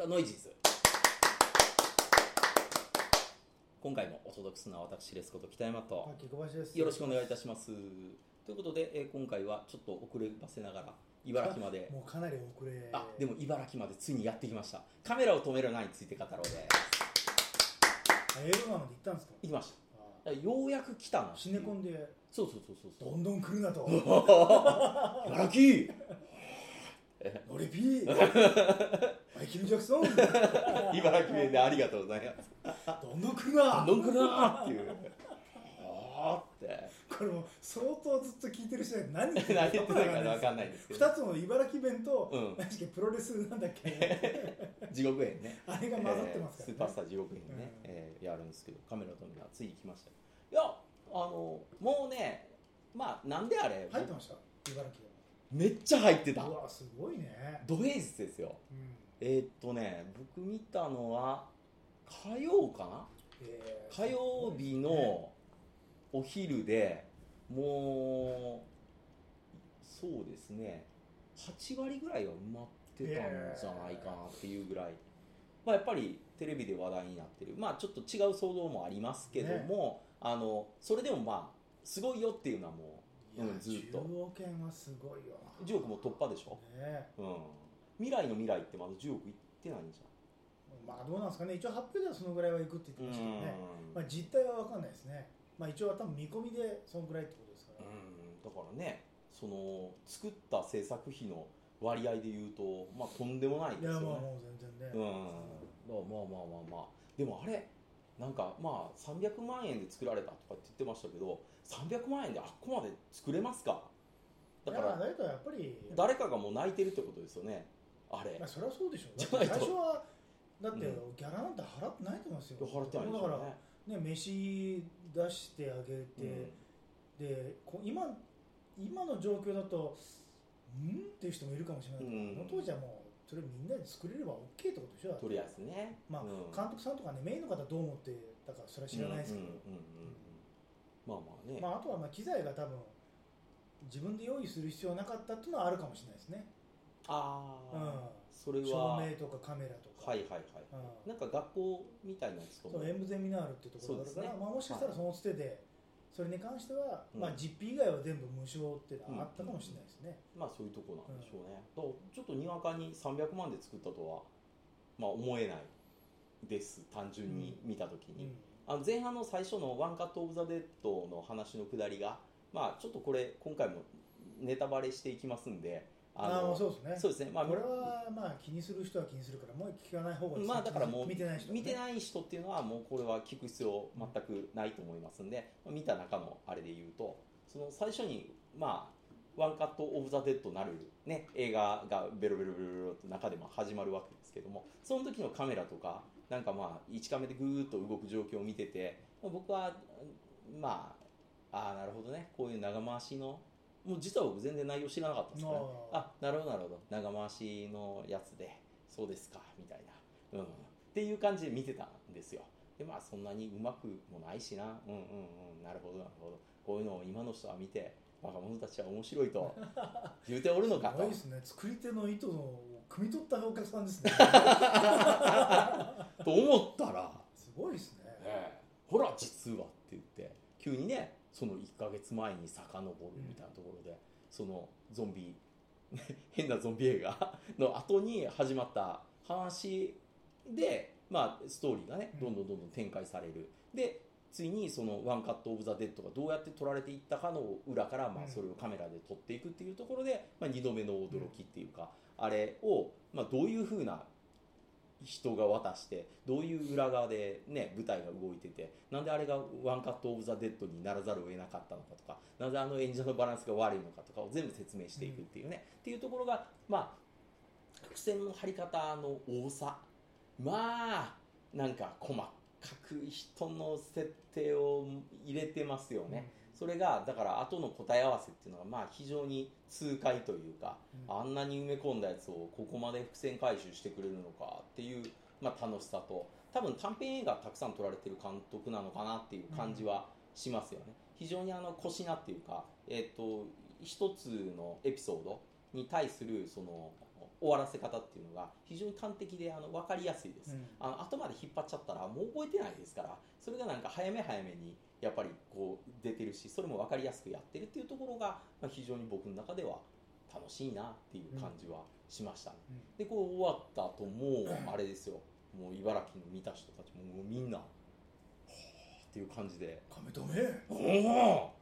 ザ・ノイジーズ。今回もお届けするのは私ですこと北山と。よろしくお願いいたします。ということで、えー今回はちょっと遅ればせながら茨城まで。もうかなり遅れ。あでも茨城までついにやってきました。カメラを止めるなについて語ろうであエロナまで行ったんですか？行きましあたようやく来たなっていうシネコンで。そうそうそうそうそう。どんどん来るなと。茨城。俺ピー マイケル・ジャクソン茨城弁でありがとうございます。どんどん来るなどんくるなーっていう。あーって。これもう相当ずっと聞いてる人は何言ってる何言ってたかわ分かんないですけど。2つの茨城弁と、うん。何でプロレスなんだっけ？地獄園ね。あれが混ざってますから、ね。えースーパースター地獄園ね、うん。えーやるんですけどカメラとみんなついに来ましたよ。いやあのもうねまあなんであれ？入ってました？茨城めっちゃ入ってた。うわすごいね、土平日ですよ。うんえーっとね僕見たのは火曜かな？えー。火曜日のお昼でもうそうですね。8割ぐらいは埋まってたんじゃないかなっていうぐらい、まあ、やっぱりテレビで話題になってる。まあちょっと違う騒動もありますけども、あのそれでもまあすごいよっていうのはもいやうんずっと。10億円はすごいよう10億も突破でしょ、ね。うん、未来の未来ってまだ10億いってないんじまあどうなんですかね。一応発表ではそのぐらいはいくってゃん言ってましたけどね、うん。まあ、実態は分かんないですね、まあ、一応は多分見込みでそのぐらいってことですから、うん、だからねその作った制作費の割合でいうと、まあ、とんでもないいですよね。やまあもう全然ね、うん、まあまあまあまあ。でもあれなんかまあ300万円で作られたとかって言ってましたけど300万円であっこまで作れますか？だからやっぱり。誰かがもう泣いてるってことですよねあれ。まあ、それはそうでしょう。最初はだってうん。ギャラなんて払ってないと思いますよ。払ってないでしょうだからねね飯出してあげて、でこ今今の状況だとうんっていう人もいるかもしれないけど、うん。あの当時はもうそれみんなで作れれば OK ってことでしょうんとりあえずね。まあ、うん。監督さんとかねメインの方どう思ってたかそれは知らないですけど、うんうんうんうんまあまあね、まあ、あとはまあ機材が多分自分で用意する必要はなかったっていうのはあるかもしれないですね、ああ、うん。それ照は明とかカメラとか、はいはいはい、うん。なんか学校みたいなやつとそう演舞ゼミナールっていうところがあるから、ね。まあ、もしかしたらそのつてで、それに関しては、うん。まあ、実費以外は全部無償ってあったかもしれないですね、まあそういうとこなんでしょうね、だからちょっとにわかに300万で作ったとは、まあ、思えないです。単純に見たときに、うん。あの前半の最初の「One Cut of the Dead」の話のくだりが、まあ、ちょっとこれ今回もネタバレしていきますんでああもうそうですね。そうですね、まあ、これはまあ気にする人は気にするからもう聞かない方がいいですまあだからもう見てない人はね、見てない人っていうのはもうこれは聞く必要全くないと思いますんで、まあ見た中のあれで言うとその最初にまあ One Cut of the Dead なる、ね、映画がベロベロベロベロと中でも始まるわけですけどもその時のカメラとかなんかまあ1カメでぐーっと動く状況を見ててまあ僕はまあああなるほどねこういう長回しのもう実は僕全然内容知らなかったですから、ね、ああなるほどなるほど。長回しのやつでそうですかみたいな、うん、っていう感じで見てたんですよ。でまあそんなにうまくもないしな。うんうんうん。なるほどなるほど。こういうのを今の人は見て若者たちは面白いと 言うておるのかと。すごいですね。作り手の意図を汲み取ったお客さんですね。と思ったら、すごいですね。ええ。ほら実はって言って急にねその1ヶ月前に遡るみたいなところで、そのゾンビ 変なゾンビ映画 の後に始まった話で、まあ、ストーリーがねうん。どんどんどんどん展開される、でついにその「One Cut of the Dead」がどうやって撮られていったかの裏から、まあ、うん。それをカメラで撮っていくっていうところで、まあ、2度目の驚きっていうか、あれを、まあ、どういうふうな人が渡してどういう裏側で、ね、舞台が動いててなんであれが One Cut of the Dead にならざるを得なかったのかとかなぜあの演者のバランスが悪いのかとかを全部説明していくっていうね、っていうところが、まあ、伏線の張り方の多さまあなんか細かく人の設定を入れてますよね、それがだから後の答え合わせっていうのがまあ非常に痛快というか、うん。あんなに埋め込んだやつをここまで伏線回収してくれるのかっていう、まあ、楽しさと多分短編映画たくさん撮られてる監督なのかなっていう感じはしますよね、非常にあの小品っていうか、えっと一つのエピソードに対するその終わらせ方っていうのが非常に端的であの分かりやすいです、うん。あの後まで引っ張っちゃったらもう覚えてないですからそれがなんか早め早めにやっぱりこう出てるしそれも分かりやすくやってるっていうところが、まあ、非常に僕の中では楽しいなっていう感じはしましたね、でこう終わった後もうあれですよ。もう茨城の見た人たちももうみんなはあっていう感じで。亀止め？おおはあ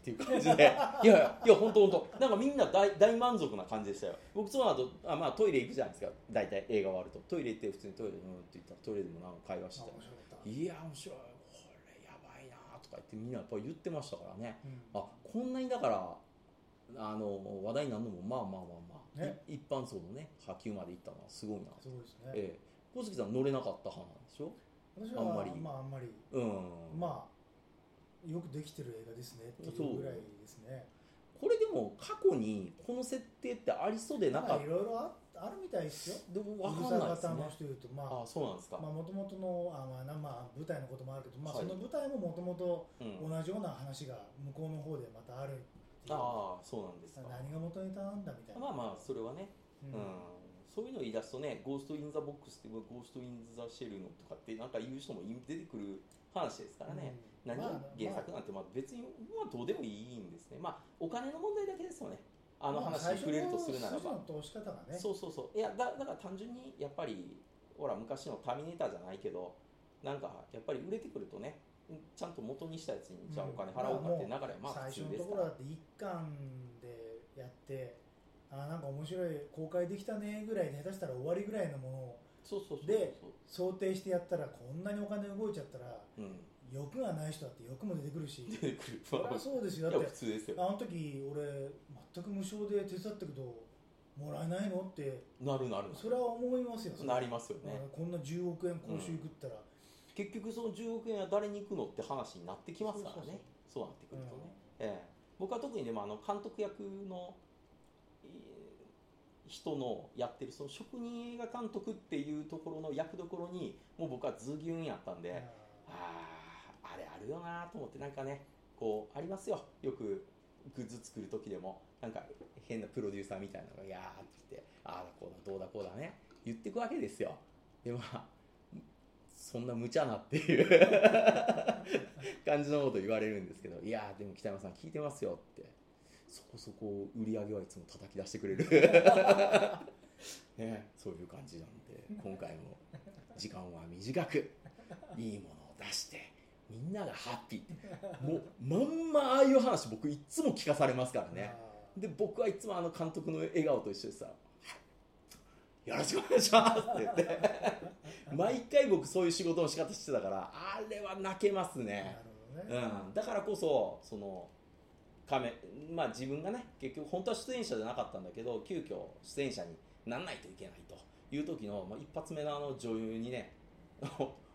っていう感じで。いやいやいや本当本当。なんかみんな大大満足な感じでしたよ。僕その後あまあトイレ行くじゃないですか。大体映画終わると。トイレ行って普通にトイレうんって言ったらトイレでもなんか会話して。いや面白い。これやばいなとか言ってみんなやっぱり言ってましたからね。うん。あこんなにだからあの話題になるのもまあまあまあまあ、ね。い一般層のね波及までいったのはすごいな。すごいですね。ええ。小杉さん乗れなかった派なんでしょ？私はあんまり。まああんまり。うん。まあよくできてる映画ですねっていうぐらいですね。これでも過去にこの設定ってありそうでなかっなんかいろいろああるみたいですよ。たでも分かんないですね。型の人言うとまああそうなんですか、まあもともとのあまあなまあ舞台のこともあるけどまあはい。その舞台ももともとうん、同じような話が向こうの方でまたあるっていう。ああそうなんですか。何が元ネタなんだみたいな。まあまあそれはね、ううん。そういうのを言い出すとね「ゴースト・イン・ザ・ボックス」って Ghost in the Shell のとかってなんか言う人も出てくる話ですからね、うん何がまあ原作なんてまあ。別にまあどうでもいいんですね。まあお金の問題だけですよね。あの話に触れるとするならば、まあ最初の通し方がね。そうそうそう。いやだだから単純にやっぱりほら昔のターミネーターじゃないけどなんかやっぱり売れてくるとねちゃんと元にしたやつにじゃあお金払おうかって流れはまあ最初の普通ですから。ところだって一巻でやってあーなんか面白い公開できたねぐらいで下手したら終わりぐらいのものをそうそうそう。で想定してやったらこんなにお金動いちゃったらうん欲がない人だって欲も出てくるし。出てくる。そりゃそうですよ。だって普通ですよ。あの時俺全く無償で手伝ったけどもらえないの？って。なるなるそれは思いますよ。なりますよね。あこんな10億円講習行くったら、結局その10億円は誰に行くのって話になってきますからね。そうなってくるとね、ええ。僕は特にでもあの監督役のえー人のやってるその職人映画監督っていうところの役どころにもう僕はズギュンやったんで、あるよなと思ってなんかねこうありますよ。よくグッズ作る時でも。なんか変なプロデューサーみたいなのがやーって言ってああだこうだどうだこうだね。言ってくわけですよ。でまあそんな無茶なっていう 感じのこと言われるんですけどいやでも北山さん聞いてますよって。そこそこ売り上げはいつも叩き出してくれる。ねそういう感じなんで今回も時間は短くいいものを出してみんながハッピーもうまんまああいう話僕いつも聞かされますからね。で僕はいつもあの監督の笑顔と一緒でさ「はいよろしくお願いします」って言って。毎回僕そういう仕事の仕方してたからあれは泣けますなね、ね、うん、だからこそそのカメまあ自分がね結局本当は出演者じゃなかったんだけど急遽出演者になんないといけないという時の、まあ、一発目のあの女優にね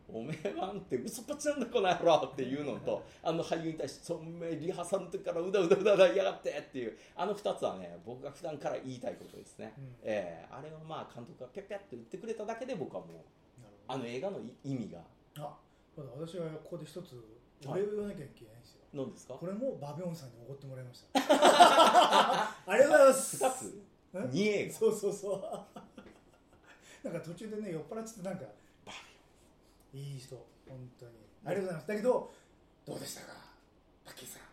おめえはんって嘘っぱちなんだこの野郎っていうのとあの俳優に対して「そんめリハさんの時からうだうだうだうだやがって」っていうあの2つはね僕が普段から言いたいことですね、うん。えーあれをまあ監督がぴゃぴゃって言ってくれただけで僕はもうあの映画の意味が。あ私はここで一つはい。お礼を言わなきゃいけないんですよ、何ですか？これもバビョンさんにおごってもらいました。ありがとうございます。2つ。え2映画。そうそうそう。なんか途中でね酔っ払っちゃってなんかいい人本当に。ありがとうございます。だけどどうでしたか？パッキーさん。い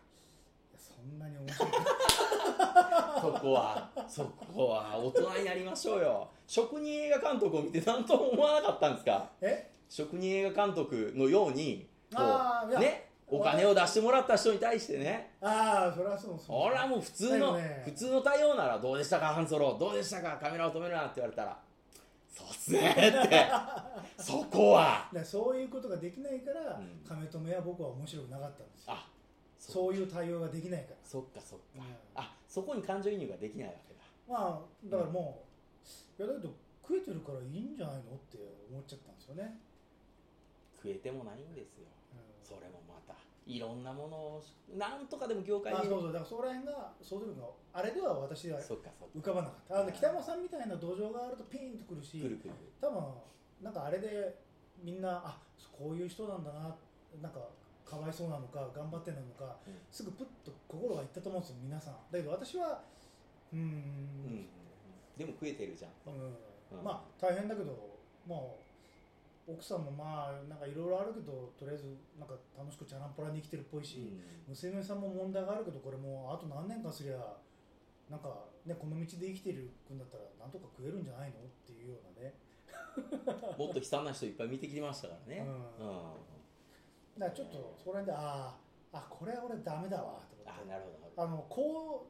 やそんなに面白い。そこはそこは大人になりましょうよ。職人映画監督を見て何とも思わなかったんですか？え？職人映画監督のようにこあーいうやね？お金。を出してもらった人に対してね。ああそれはそうそう。俺はもう普通の、ね。普通の対応ならどうでしたかハンソロどうでしたかカメラを止めるなって言われたらそうっすねって。そこは。だからそういうことができないから、うん。亀止めは僕は面白くなかったんですよ。あそそういう対応ができないから。そっかそっか、うん。あそこに感情移入ができないわけだ。まあだからもう、いやだけど食えてるからいいんじゃないのって思っちゃったんですよね、食えてもないんですよ。うん。それもまたいろんなものをなんとかでも業界あにそうそう。だからそこら辺が想像力があれでは私は浮かばなかった。あの北山さんみたいな土壌があるとピンとくるし多分なんかあれでみんなあこういう人なんだななんかかわいそうなのか頑張ってなのか、うん。すぐプッと心がいったと思うんですよ皆さん。だけど私はうーん。うんででも食えてるじゃん。と、うん。うん。まあ大変だけどまあ奥さんもまあなんかいろいろあるけどとりあえずなんか楽しくチャランポラに生きてるっぽいし、娘さんも問題があるけどこれもうあと何年かすりゃなんかねこの道で生きてる君だったらなんとか食えるんじゃないのっていうようなね、もっと悲惨な人いっぱい見てきましたからね、うん。うんだからちょっとそこら辺であああこれは俺ダメだわと思って。あなるほどあのこ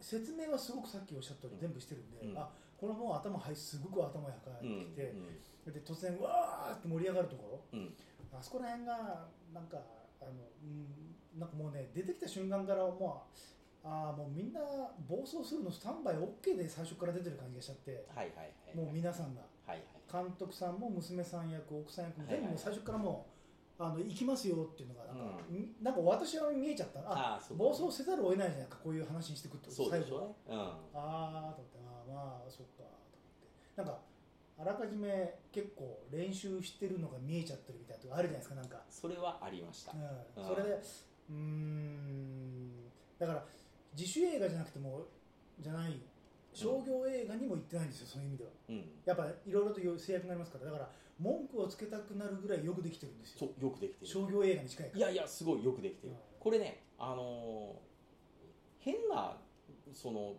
う説明はすごくさっきおっしゃったように全部してるんで、うん。あこれもう頭はいすごく頭やかうんいてきて、で突然わーって盛り上がるところ。うん。うんあそこら辺がなんかあの、うん、なんかもうね出てきた瞬間からもうああもうみんな暴走するのスタンバイ OK で最初から出てる感じがしちゃって。はいはいはいもう皆さんが。はいはい。監督さんも娘さん役奥さん役もはいはい全部もう最初からもうあの行きますよっていうのがなんか、うん。なんか私は見えちゃった。あああそう暴走せざるを得ないじゃないか。こういう話にしてくってそうでし最後は。ょうん。ああと思って。あーまあそっかと思って。なんかあらかじめ結構練習してるのが見えちゃってるみたいなとこあるじゃないですかなんか、それはありました、うん、うんそれでうーんだから自主映画じゃなくてもじゃない商業映画にも行ってないんですよ、そういう意味では。うん。やっぱいろいろと制約がありますから。だから文句をつけたくなるぐらいよくできてるんですそようよくできてる。商業映画に近いから。いやいやすごいよくできてる、うん。これねあのー変なその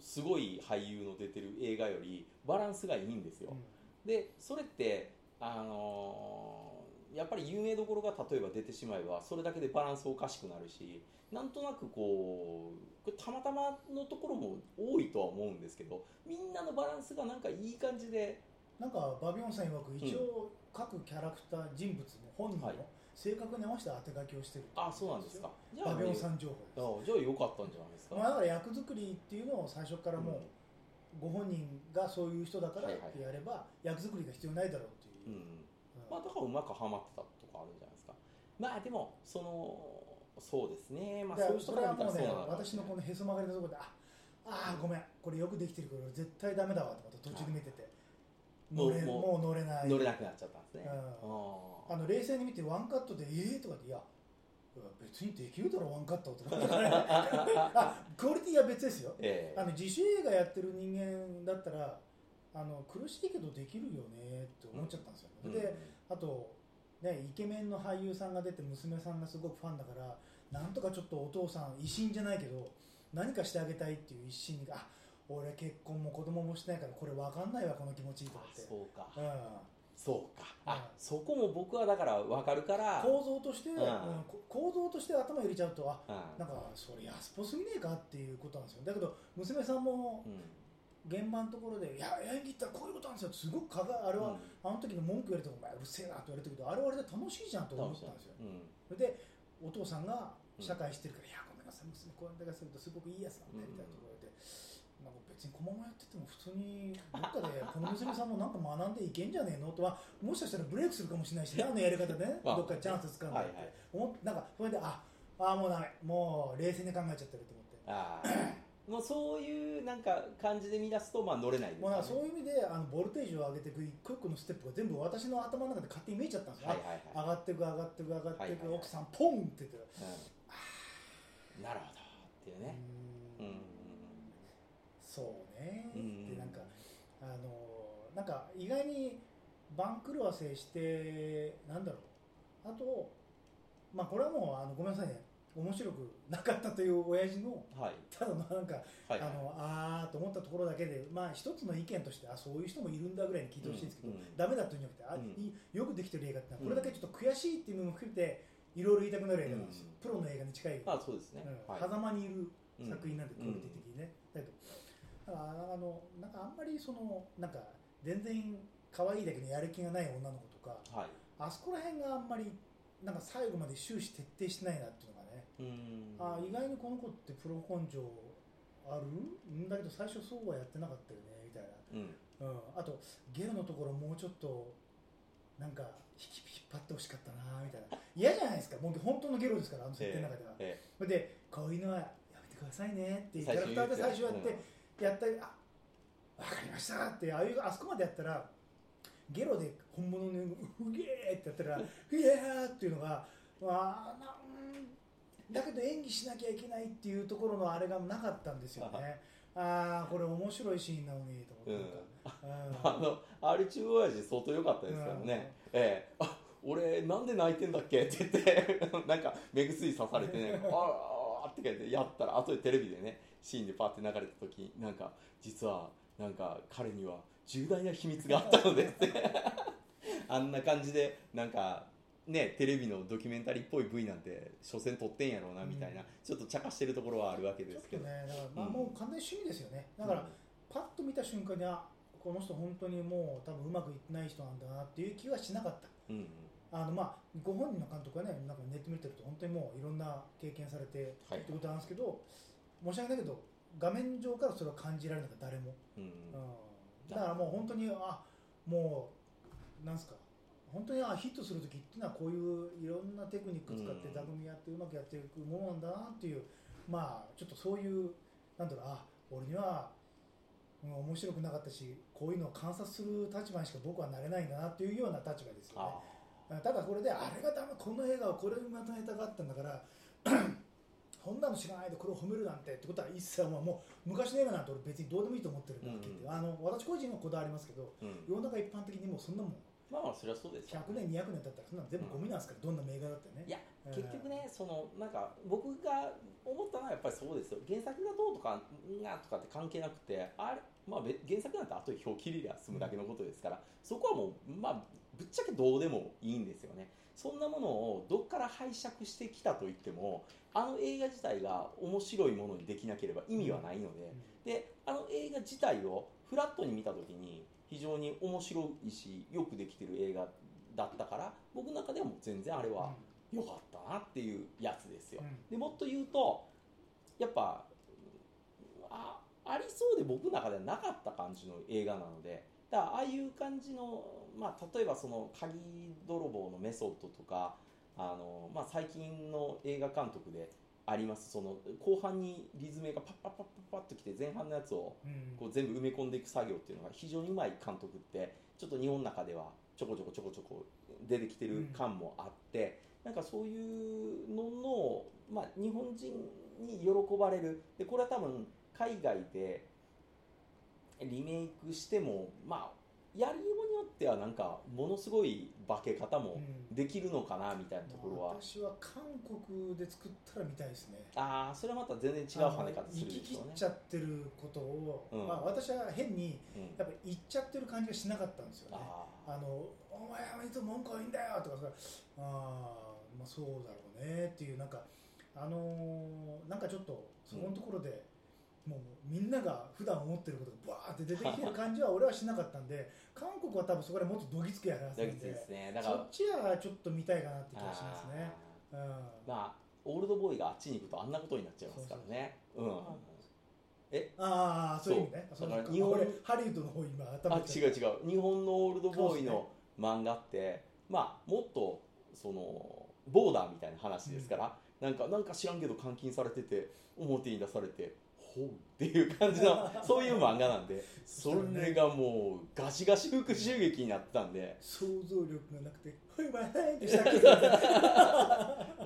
すごい俳優の出てる映画よりバランスがいいんですよ、うでそれってあのーやっぱり有名どころが例えば出てしまえばそれだけでバランスおかしくなるしなんとなくこうたまたまのところも多いとは思うんですけどみんなのバランスがなんかいい感じでんなんかバビオンさん曰く一応各キャラクター人物の本人のはい。性格に合わせて当て書きをしてるあそうなんですか。じゃあバビオンさん情報です。あじゃあ良かったんじゃないですか、まあ、だから役作りっていうのを最初からもうご本人がそういう人だからやれば役作りが必要ないだろうっていう。まあ、だからうまくはまってたとかあるんじゃないですか。まあでもそのそうですね。まあだそうからそれはもうねいう人から見たらそうなのかもしれない。私のこのへそ曲がりのところでああーごめん。これよくできてるけど俺絶対ダメだわと思って途中で見てて。乗れもう乗れない。乗れなくなっちゃったんですね、うん。ああの冷静に見てワンカットでええー、とかっていや別にできるだろワンカットとか。あクオリティは別ですよ。ええ。あの自主映画やってる人間だったらあの苦しいけどできるよねって思っちゃったんですよ、うん。であと、ね、イケメンの俳優さんが出て娘さんがすごくファンだからなんとかちょっとお父さん威信じゃないけど何かしてあげたいっていう一心があ俺結婚も子供もしてないからこれ分かんないわこの気持ちとあ思って。そうか。うんそうか。あ、うん。そこも僕はだから分かるから。構造として、うん。構造として頭入れちゃうとあうん。なんかそれ安っぽすぎねえかっていうことなんですよ。だけど娘さんもうん。現場のところで「いや演技ってこういうことなんですよ」すごくかがあれは、うん。あの時の文句言われても「お前うるせえな」って言われたけどあれはあれで楽しいじゃんと思ったんですよ。うん。でお父さんが社会してるから「いやごめんなさい娘こうやってするとすごくいいやつなんで」みたいなところで。なんか別にこのままやってても普通にどっかで この娘さんもなんか学んでいけんじゃねえの？とはもしかしたらブレイクするかもしれないしねあのやり方でね。まあどっかチャンスつかんで。ってはい。はいなんかそれでああもうダメ。もう冷静に考えちゃってると思って。ああ もうそういうなんか感じで見出すとまあ乗れないですよね。もうなんかそういう意味であのボルテージを上げていく一個一個のステップが全部私の頭の中で勝手に見えちゃったんですよ、はいはいはい、あ上がっていく上がっていく上がっていく、はいはいはい。奥さんポンって言ってるうん。なるほど。っていうね。うそうねうん。でなんかあのなんか意外に番狂わせしてなんだろう。あとまあこれはもうあのごめんなさいね。面白くなかったという親父のはい。ただのなんかはいはい。あのあーと思ったところだけで、まあ、一つの意見としてあそういう人もいるんだぐらいに聞いてほしいんですけど、うん。うんダメだというんじゃなくてあ、うん。よくできてる映画ってこれだけちょっと悔しいっていうのも含めていろいろ言いたくなる映画なんですよ、うん。プロの映画に近い、あそうですね、うん。はい。狭間にいるうん作品なんで、クオリティ的にね、だけどああのなんかあんまりそのなんか全然可愛いだけどやる気がない女の子とかはい。あそこら辺があんまりなんか最後まで終始徹底してないなっていうのがね、うん。あ意外にこの子ってプロ根性ある？ん？だけど最初そうはやってなかったよねみたいな、うん。うん、あとゲロのところもうちょっとなんか引き引っ張ってほしかったなみたいな。嫌じゃないですか。もう本当のゲロですからあの設定の中では、えそれでこういうのはやめてくださいねってキャラクターで最初やって、やったりあ分かりましたってああいうあそこまでやったらゲロで本物のうげーってやったらうげーっていうのがまあなうんだけど演技しなきゃいけないっていうところのあれがなかったんですよね。ああこれ面白いシーンなのにと思って、あの、アルチュー親父相当良かったですからね。ええ。あ、俺なんで泣いてんだっけって言って、なんか目薬さされてね、あーって書いてやったら、後でテレビでね、シーンでパッて流れた時、なんか、実は、なんか彼には重大な秘密があったのでって。あんな感じで、なんか、ね、テレビのドキュメンタリーっぽい V なんて、所詮撮ってんやろうな、みたいな、うん。ちょっと茶化してるところはあるわけですけど。とねだからまあうんもう完全に趣味ですよね。だから、パッと見た瞬間にあこの人本当にもう多分うまくいってない人なんだなっていう気はしなかった。うん、うんあのまあご本人の監督はねなんかネット見てると本当にもういろんな経験されてはい。ってことなんですけど、申し訳ないけど画面上からそれは感じられなかった誰も、うん。うん。だからもう本当にあもうなんすか。本当にあヒットする時っていうのはこういういろんなテクニック使ってうん。座組やってうまくやっていくものなんだなっていうまあちょっとそういうなんだろうあ俺には、うん、面白くなかったしこういうのを観察する立場にしか僕はなれないんだなっていうような立場ですよね。あただこれであれがダメこの映画をこれにまとめたかったんだからこんなの知らないでこれを褒めるなんてってことは一切もうもう昔の映画なんて俺別にどうでもいいと思ってるんだって、うん。あの私個人のこだわりますけどーうん。世の中一般的にもうそんなもん。まあまあそれはそうですよ100年200年経ったらそんなの全部ゴミなんですから、どんな映画だってね。いやうん。結局ねそのなんか僕が思ったのはやっぱりそうですよ。原作がどうとかがとかって関係なくてあれ、まあ、べ原作なんて後で表切りりゃ済むだけのことですから、そこはもうまあぶっちゃけどうでもいいんですよね。そんなものをどっから拝借してきたといってもあの映画自体が面白いものにできなければ意味はないので、であの映画自体をフラットに見た時に非常に面白いしよくできてる映画だったから僕の中ではもう全然あれは良かったなっていうやつですよ、うん。でもっと言うとやっぱあありそうで僕の中ではなかった感じの映画なのでだからああいう感じの、まあ、例えばその鍵泥棒のメソッドとかあの、まあ、最近の映画監督でありますその後半にリズムがパッパッパッパッパッときて前半のやつをうん。こう全部埋め込んでいく作業っていうのが非常にうまい監督ってちょっと日本の中ではちょこちょこちょこちょこ出てきてる感もあって、なんかそういうのの、まあ、日本人に喜ばれる。でこれは多分海外でリメイクしてもまあやりようによってはなんかものすごい化け方もうん。できるのかなみたいなところは、私は韓国で作ったら見たいですね。ああそれはまた全然違う跳ね方するでしょうね。ちゃってることを、うん。まあ、私は変にうん。やっぱ行っちゃってる感じがしなかったんですよね。ああのお前はいつも文句はいいんだよとかさあー、まあ、そうだろうねっていうなんかあのーなんかちょっとそこのところで、もうみんなが普段思ってることがバーって出てきてる感じは俺はしなかったんで韓国は多分そこでもっとどぎつくやらあ、せるんですね。だからそっちはちょっと見たいかなって気がしますね。あうん。ーまあオールドボーイがあっちに行くとあんなことになっちゃいますからね。うん。ああそういう意味ね。そう。のだから日本俺ハリウッドの方今頭あに違う違う。日本のオールドボーイの漫画って、まあもっとそのボーダーみたいな話ですから、なんかなんか知らんけど監禁されてて表に出されてほうっていう感じの そういう漫画なんでそれがもうガシガシ復讐劇になってたんで想像力がなくて「はいはいはい」ってしたけど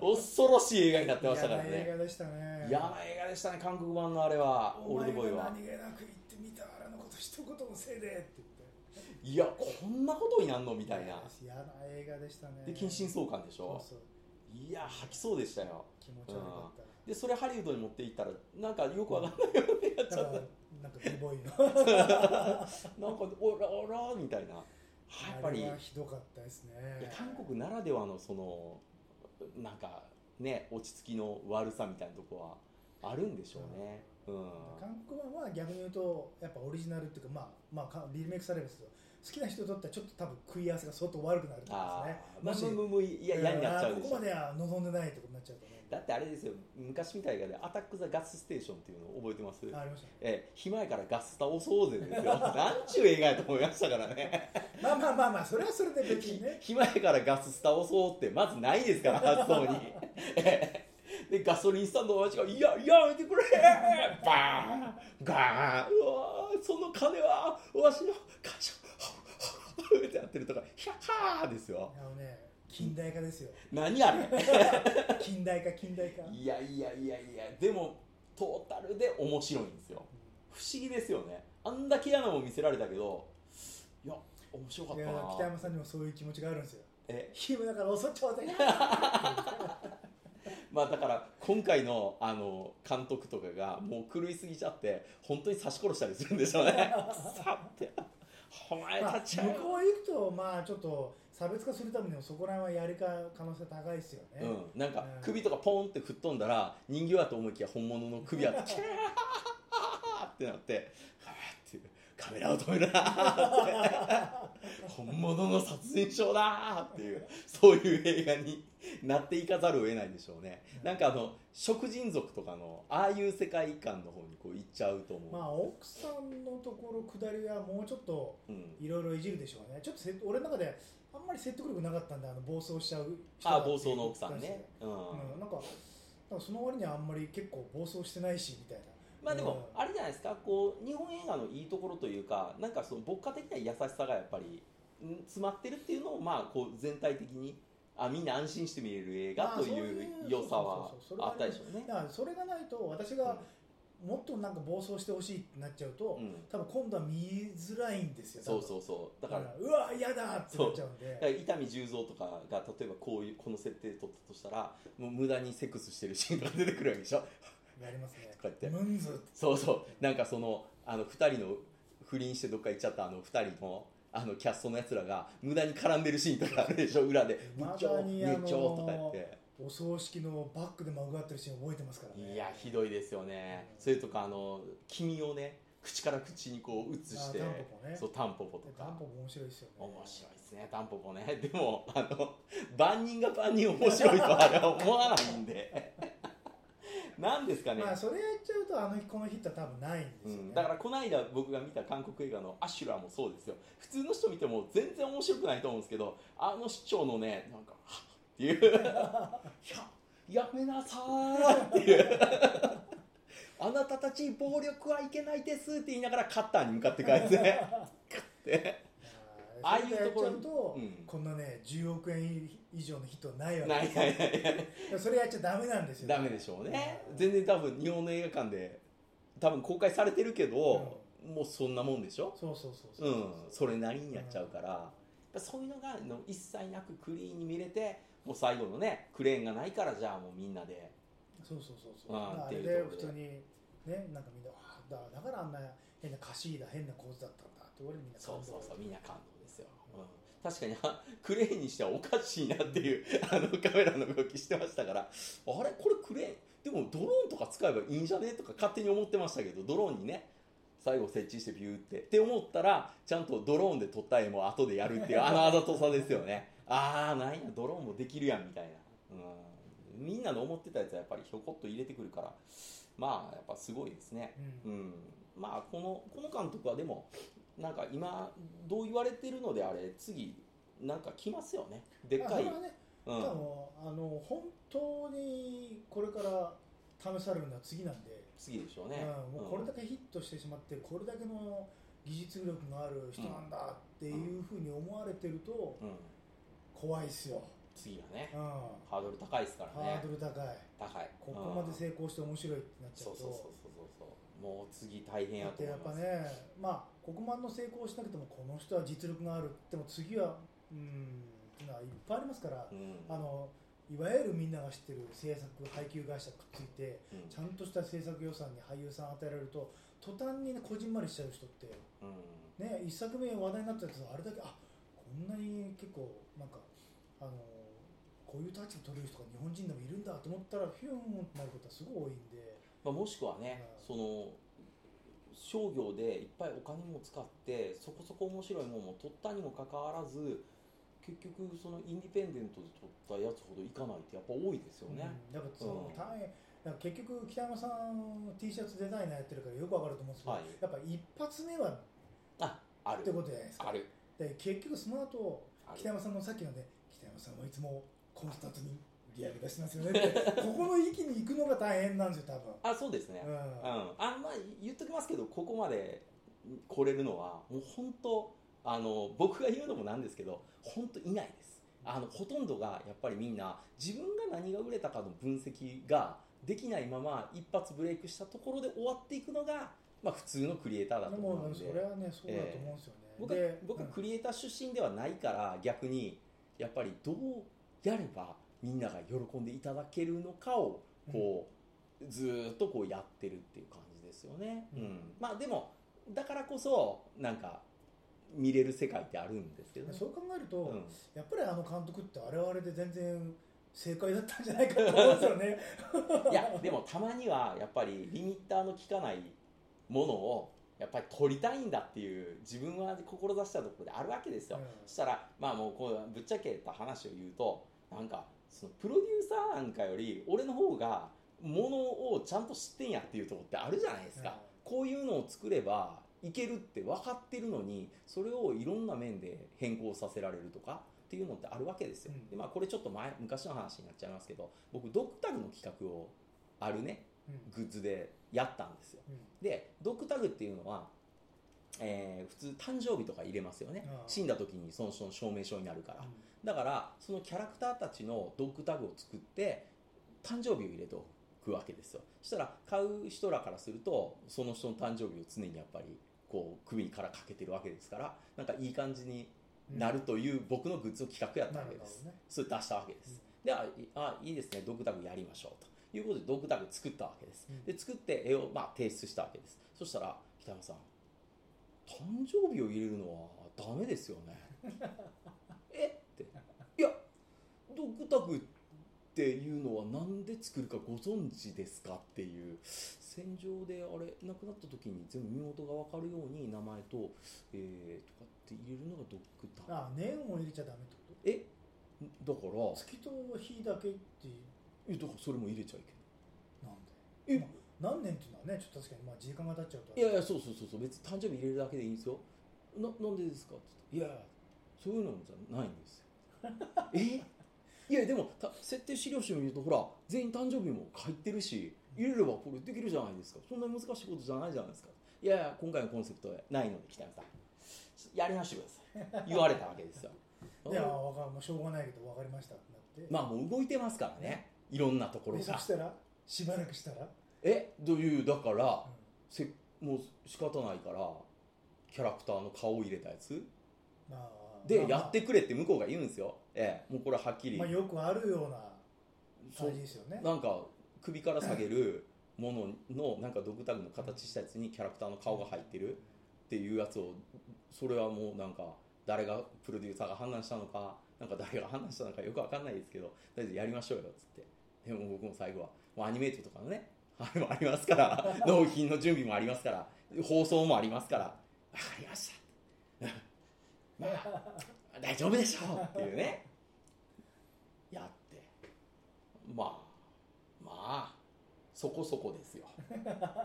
恐ろしい映画になってましたから嫌な映ね画でしたね。嫌な映画でしたね韓国版のあれはオールドボーイは。何気なく言ってみたあれのこと一言のせいでって言って。いやこんなことになんのみたいな。嫌な映画でしたね。で近親相関でしょ。そうそう。いや吐きそうでしたよ。気持ち悪かった、でそれハリウッドに持っていったらなんかよくわかんないようになっちゃった。なんかなんかビボーイの。なんかオラオラみたいな。やっぱりひどかったですね。韓国ならではのそのなんかね落ち着きの悪さみたいなとこはあるんでしょうね。うん。韓国版は逆に言うとやっぱオリジナルっていうかまあまあかリメイクされるんですけど好きな人にとってはちょっと多分食い合わせが相当悪くなると思うんあですね。あまあもしむむむいや嫌になっちゃうここまでは望んでないってことになっちゃうと思うんでだってあれですよ。昔みたいな映画で「アタック・ザ・ガス・ステーション」っていうのを覚えてます？あありました。ねえ。暇やからガス倒そうぜですよ。なんちゅう映画やと思いましたからね。まあまあまあまあそれはそれで別にね。暇やからガス倒そうってまずないですから発想に。でガソリンスタンドの親父が「いややめてくれ!」バーン！ガーン！うわーその金はわしの会社ってやってるとかヒャッハーですよあのね近代化ですよ。何あれ？近代化近代化。いやいやいやいやでもトータルで面白いんですよ。不思議ですよね。あんだけ嫌なもん見せられたけどいや面白かったな。北山さんにもそういう気持ちがあるんですよ。え？ヒムだから遅っちょうだい。まあだから今回のあの監督とかがもう狂いすぎちゃって本当に刺し殺したりするんでしょうね。さってお前まあたちはよ。向こう行くとまあちょっと差別化するためにもそこら辺はやりか可能性高いですよね、うん、なんかうん。首とかポンって吹っ飛んだら人形やと思いきや。本物の首やってキャーってなってはーってカメラを止めるなーって本物の殺人症だーっていうそういう映画になっていかざるを得ないんでしょうね。なんかあの食人族とかのああいう世界観の方にこう行っちゃうと思う、まあ奥さんのところ下りはもうちょっとうん、いろいろいじるでしょうね。ちょっとせ俺の中であんまり説得力なかったんであの暴走しちゃう人がああ暴走の奥さんね、うん。うん、なんかその割にはあんまり結構暴走してないしみたいな。まあでも、うん。あれじゃないですか。こう日本映画のいいところというかなんかその牧歌的な優しさがやっぱりん詰まってるっていうのをまあこう全体的にあみんな安心して見れる映画といいうう良さはあったでしょうね。だ。からそれがないと私がもっとなんか暴走してほしいってなっちゃうと、うん。多分今度は見づらいんですよ。そううそうそう。だからうわ嫌だってなっちゃうんで。ら伊丹十三とかが例えばこういうこの設定取ったとしたらもう無駄にセックスしてるシーンとか出てくるわけでしょ。やりますね。とか言って。ムンズ。そうそう。なんかそのあの2人の不倫してどっか行っちゃったあの2人のあのキャストのやつらが無駄に絡んでるシーンとかあるでしょ裏で「部ま長部長」とか言って。お葬式のバックでまぐわってるシーン覚えてますからね。いやひどいですよね、それとかあの黄身をね口から口にこう移して。あタンポポね。そうタンポポとか。タンポポ面白いですよね。面白いですね。タンポポね。でもあの万人が万人面白いとあれは思わないんでなんですかね、まあそれやっちゃうとあの日このヒットは多分ないんですよね、うん、だからこの間僕が見た韓国映画の「アシュラ」もそうですよ。普通の人見ても全然面白くないと思うんですけどあの市長のねなんか「はっ」っていう。いややめなさーっていう。あなたたち暴力はいけないですって言いながらカッターに向かって帰って。でああいうところやっちゃうと、うん。こんなね10億円以上のヒットはないわけないないない。ないそれやっちゃダメなんですよ、ダメでしょうね。うん全然多分日本の映画館で多分公開されてるけど、もうそんなもんでしょ？そうそうそうそうう、ん、それなりにやっちゃうから、やっぱそういうのがの一切なくクリーンに見れてもう最後のねクレーンがないからじゃあもうみんなで。そうそうそうそう。あーあれで普通にねなんかみんなだだからあんな変な歌詞だ変な構図だったんだって俺みんなそうそうそううみんな感動確かにあクレーンにしてはおかしいなっていうあのカメラの動きしてましたから。あれ？これクレーン？でもドローンとか使えばいいんじゃね？とか勝手に思ってましたけどドローンにね最後設置してビューって。って思ったらちゃんとドローンで撮った絵も後でやるっていうあのあざとさですよね。ああなんやドローンもできるやんみたいな、うん、みんなの思ってたやつはやっぱりひょこっと入れてくるからまあやっぱすごいですね。うん。うん、まあこのこの監督はでもなんか今どう言われてるのであれ次なんか来ますよね。でっかい、ね、うん、あの本当にこれから試されるのは次なんで、次でしょうね、うん、もうこれだけヒットしてしまってこれだけの技術力がある人なんだっていうふうに思われてるとうん、うん怖いっすよ、次はねうん、ハードル高いですからハねードル高い。高い。ここまでうん成功して面白いってなっちゃそううとそうそうそうそうそう。もう次大変やだってやっぱと思いますね、まあ、ここまでの成功しなくてもこの人は実力がある。でも次はうんっていうのはいっぱいありますから、うん。あのいわゆるみんなが知ってる制作配給会社くっついてうん。ちゃんとした制作予算に俳優さん与えられると途端にねこじんまりしちゃう人ってうん。ね一作目話題になったやつがあれだけあこんなに結構なんかあのこういう立場取れる人が日本人でもいるんだと思ったらフィューンってなることはすごい多いんで。まあ、もしくはね、うん。その商業でいっぱいお金も使ってそこそこ面白いものも取ったにもかかわらず結局そのインディペンデントで取ったやつほどいかないってやっぱ多いですよね、うん、だからそのうん単位だから結局北山さん T シャツデザイナーやってるからよくわかると思うんですけど、はい。やっぱ一発目はあある。ってことじゃないですか。ある。で結局その後北山さんのさっきのね北山さんはいつもコンスタントに売り上げ出してますよね。ってここの域に行くのが大変なんですよ多あそうですね、分、うん。うん、あまあ言っときますけどここまで来れるのはもう本当あの僕が言うのもなんですけど本当いないです。あのほとんどがやっぱりみんな自分が何が売れたかの分析ができないまま一発ブレイクしたところで終わっていくのがまあ、普通のクリエイターだと思うんで。それはねそうだと思うんですよね、僕でうん。僕クリエイター出身ではないから逆にやっぱりどうやればみんなが喜んでいただけるのかをこう、ずーっとこうやってるっていう感じですよね、うん。うん。まあでもだからこそなんか見れる世界ってあるんですけどね。そう考えると、うん。やっぱりあの監督ってあれはあれで全然正解だったんじゃないかと思うんですよね。いやでもたまにはやっぱりリミッターの効かないものをやっぱり取りたいんだっていう自分は志したところであるわけですよ、うん。そしたらまあもうこうぶっちゃけた話を言うとなんかそのプロデューサーなんかより俺の方がものをちゃんと知ってんやっていうところってあるじゃないですか、こういうのを作ればいけるって分かってるのにそれをいろんな面で変更させられるとかっていうのってあるわけですよ、うん。でまあ、これちょっと前昔の話になっちゃいますけど僕ドッグタグの企画をあるねうん。グッズでやったんですよ。うん。でドッグタグっていうのは、えー普通誕生日とか入れますよね。死んだ時にその人の証明書になるから、だからそのキャラクターたちのドッグタグを作って誕生日を入れておくわけですよ。そしたら買う人らからするとその人の誕生日を常にやっぱりこう首からかけてるわけですからなんかいい感じにうんなるという僕のグッズの企画やったわけです、ほどね。それ出したわけです、であいあいいですね。ドッグタグやりましょうと。いうことでドッグタグ作ったわけです、うん。で作って絵を、まあ、提出したわけです。そしたら北山さん誕生日を入れるのはダメですよね タグっていうのは何で作るかご存知ですかっていう戦場であれ亡くなった時に全部身元が分かるように名前と、えー、とかって入れるのがドッグタグあ年を入れちゃダメってこえだからと月と日だけってえだからそれも入れちゃいなんけない。で？まあ何年っていうのはねちょっと確かにまあ時間が経っちゃうと。えいやいやそうそうそうそう別に誕生日入れるだけでいいんですよ。ななんでですかって言っていやいや。そういうのじゃないんですよ。え？いやでもた設定資料集を見るとほら全員誕生日も入ってるし入れればこれできるじゃないですか。そんな難しいことじゃないじゃないですか。いやいや今回のコンセプトはないので北山さんやりましてください。言われたわけですよ。いやわかもうしょうがないけど分かりましたってなって。まあもう動いてますからね。いろんなところでそがしたらしばらくしたら、え？どういうだからうせもう仕方ないからキャラクターの顔を入れたやつ？んまあで、まあやってくれって向こうが言うんですよ、ええ、もうこれははっきり、まあ、よくあるような感じですよね。なんか首から下げる もののなんかドッグタグの形したやつにキャラクターの顔が入ってるっていうやつをそれはもうなんか誰がプロデューサーが判断したのかなんか誰が判断したのかよくわかんないですけどとりあえずやりましょうよっつって。でも僕も最後はもうアニメートとかのねあれもありますから 納品の準備もありますから放送もありますから。わかりましたま あ大丈夫でしょうっていうね。やって。まあまあそこそこですよ。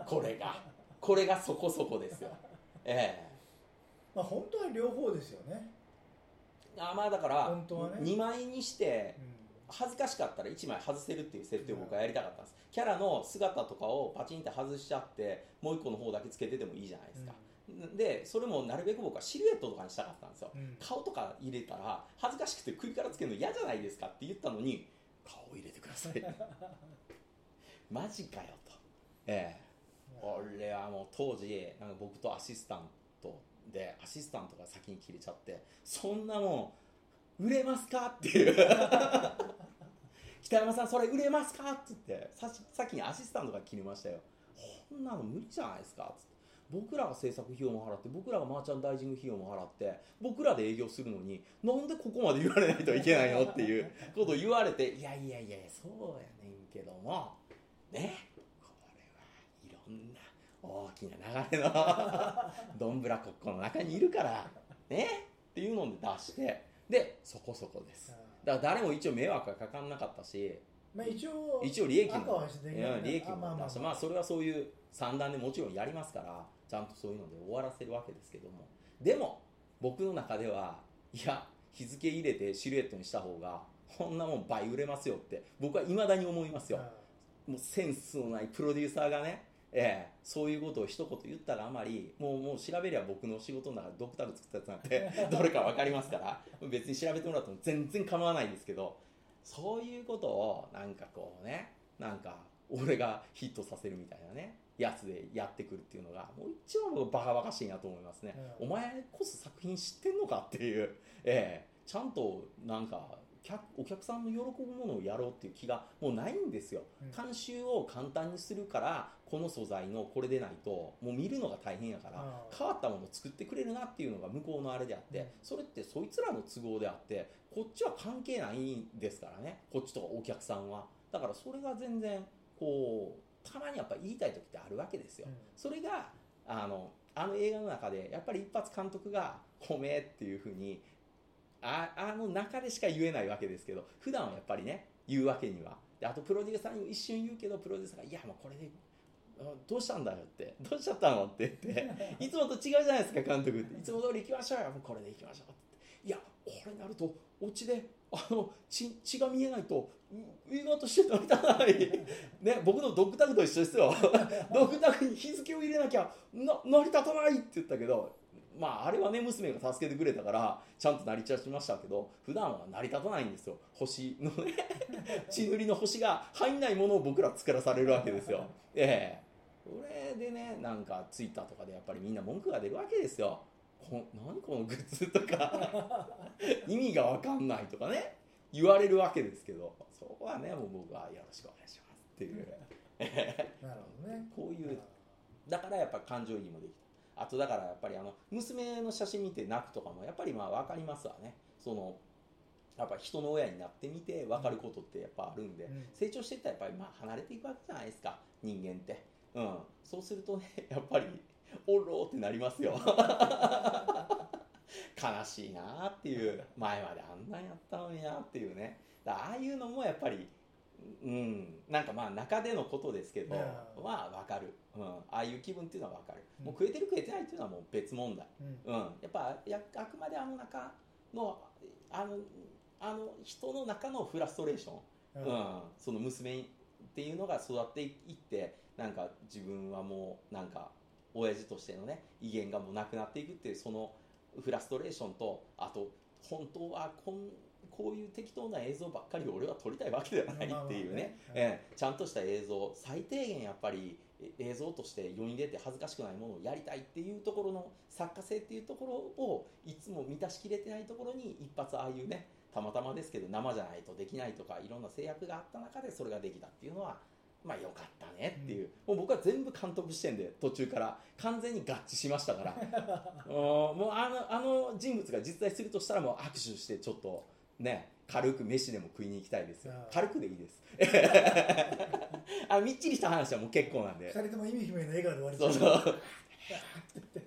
これが。これがそこそこですよ。えまあ本当は両方ですよね、えあまあだから本当はね。2枚にしてうん。恥ずかしかったら1枚外せるっていう設定を僕はやりたかったんです。キャラの姿とかをパチンって外しちゃってもう1個の方だけつけててもいいじゃないですか、でそれもなるべく僕はシルエットとかにしたかったんですよ。うん。顔とか入れたら恥ずかしくて首からつけるの嫌じゃないですかって言ったのに顔を入れてください。マジかよと。ええ。俺はもう当時なんか僕とアシスタントでアシスタントが先に切れちゃってそんなもん売れますかっていう。北山さんそれ売れますかって言ってさ先にアシスタントが切りましたよ。こんなの無理じゃないですかって僕らが制作費用も払って僕らがマーチャンダイジング費用も払って僕らで営業するのになんでここまで言われないといけないのっていうことを言われていやいやいやそうやねんけどもねこれはいろんな大きな流れのどんぶらこっこの中にいるからねっていうので出してでそこそこです。だから誰も一応迷惑がかかんなかったしまあ一応一応利益も。赤はしてうん利益も。あまあまあ。出してまあそれはそういう算段でもちろんやりますからちゃんとそういうので終わらせるわけですけども。でも僕の中ではいや日付入れてシルエットにした方がこんなもん倍売れますよって僕はいまだに思いますよ。もうセンスのないプロデューサーがね、ええそういうことを一言言ったらあまりもうもう調べりゃ僕の仕事の中でドクターグ作ったやつなんて どれか分かりますから別に調べてもらっても全然構わないんですけどそういうことをなんかこうねなんか俺がヒットさせるみたいなねやつでやってくるっていうのがもう一番僕バカバカしいなと思いますね、うん。お前こそ作品知ってんのかっていう、ええ。ちゃんとなんか客お客さんの喜ぶものをやろうっていう気がもうないんですよ、うん。監修を簡単にするからこの素材のこれでないともう見るのが大変やから変わったものを作ってくれるなっていうのが向こうのあれであって、うん。それってそいつらの都合であってこっちは関係ないんですからね。こっちとかお客さんは。だからそれが全然こうたまにやっぱ言いたい時ってあるわけですよ、うん。それがあのあの映画の中でやっぱり一発監督が「褒め」っていうふうにああの中でしか言えないわけですけど普段はやっぱりね言うわけには。であとプロデューサーにも一瞬言うけどプロデューサーが「いやもうこれであどうしたんだよ」って「どうしちゃったの?」って言っていつもと違うじゃないですか監督って。いつも通り行きましょうよ。もうこれで行きましょうって。いやこれになるとオチであの血血が見えないとう映画として成り立たない。ね僕のドッグタグと一緒ですよ。ドッグタグに日付を入れなきゃな成り立たないって言ったけどまああれはね娘が助けてくれたからちゃんと成り立ちましたけど普段は成り立たないんですよ。星のね 血塗りの星が入んないものを僕ら作らされるわけですよ。ええ。それでねなんかツイッターとかでやっぱりみんな文句が出るわけですよこ何このグッズとか。意味が分かんないとかね。言われるわけですけど。そこはねもう僕はよろしくお願いしますっていう。なるほどね。こういうだからやっぱ感情移入もできた。あとだからやっぱりあの娘の写真見て泣くとかもやっぱりまあ分かりますわね。そのやっぱ人の親になってみて分かることってやっぱあるんで、うん。成長していったらやっぱりまあ離れていくわけじゃないですか。人間って。うん。そうするとねやっぱりおろーってなりますよ。悲しいなっていう前まであんなんやったのになっていうね。ああいうのもやっぱりうんなんかまあ中でのことですけど、うん。まあ分かる、うん、ああいう気分っていうのは分かる、うん。もう食えてる食えてないっていうのはもう別問題、うん。うん、やっぱやあくまであの中のあのあの人の中のフラストレーション、ううんん。その娘っていうのが育っていってなんか自分はもうなんか親父としてのね威厳がもうなくなっていくっていうそのフラストレーションとあと本当はこんこういう適当な映像ばっかりを俺は撮りたいわけではないっていうね。まあまあまあね。ええ。ちゃんとした映像最低限やっぱりえ映像として世に出て恥ずかしくないものをやりたいっていうところの作家性っていうところをいつも満たしきれてないところに一発ああいうねたまたまですけど生じゃないとできないとかいろんな制約があった中でそれができたっていうのはまあ良かったねっていう、もう僕は全部監督視点で途中から完全に合致しましたから。もうあのあの人物が実在するとしたらもう握手してちょっとね軽く飯でも食いに行きたいですよ。軽くでいいです。あみっちりした話はもう結構なんで。二人とも意味不明な笑顔で終わりそうそう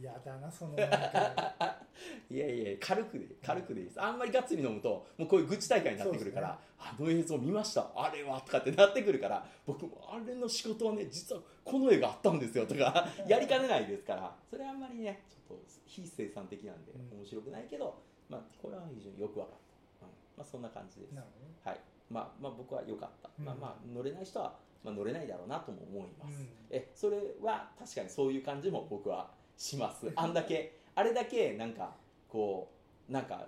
嫌だなそのなんか。いやいや軽くで軽くでいいです。あんまりがっつり飲むともうこういう愚痴大会になってくるから、あの映像見ました？あれはとかってなってくるから僕もあれの仕事はね実はこの絵があったんですよとか やりかねないですからそれはあんまりねちょっと非生産的なんでうん。面白くないけど、まあこれは非常によくわかった、うん。まあ、そんな感じです。ね。はい。まあまあ僕は良かった、うん。まあまあ乗れない人は、まあ、乗れないだろうなとも思います、うん。えそれは確かにそういう感じも僕はします。あんだけあれだけなんかこうなんか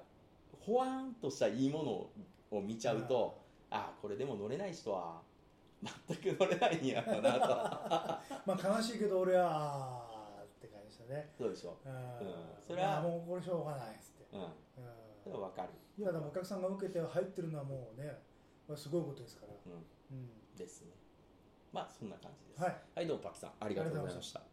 ほわんとしたいいものを見ちゃうと、あこれでも乗れない人は全く乗れないんやろうな まあ悲しいけど俺はって感じでしたね。とそうでしょ。うん。それはまあもうこれしょうがないっつって。う、うん、それは分かる、いやでもお客さんが受けて入ってるのはもうねすごいことですから、うん、うん、ですね。まあそんな感じです。はい。はい、どうもパキさん。ありがとうございました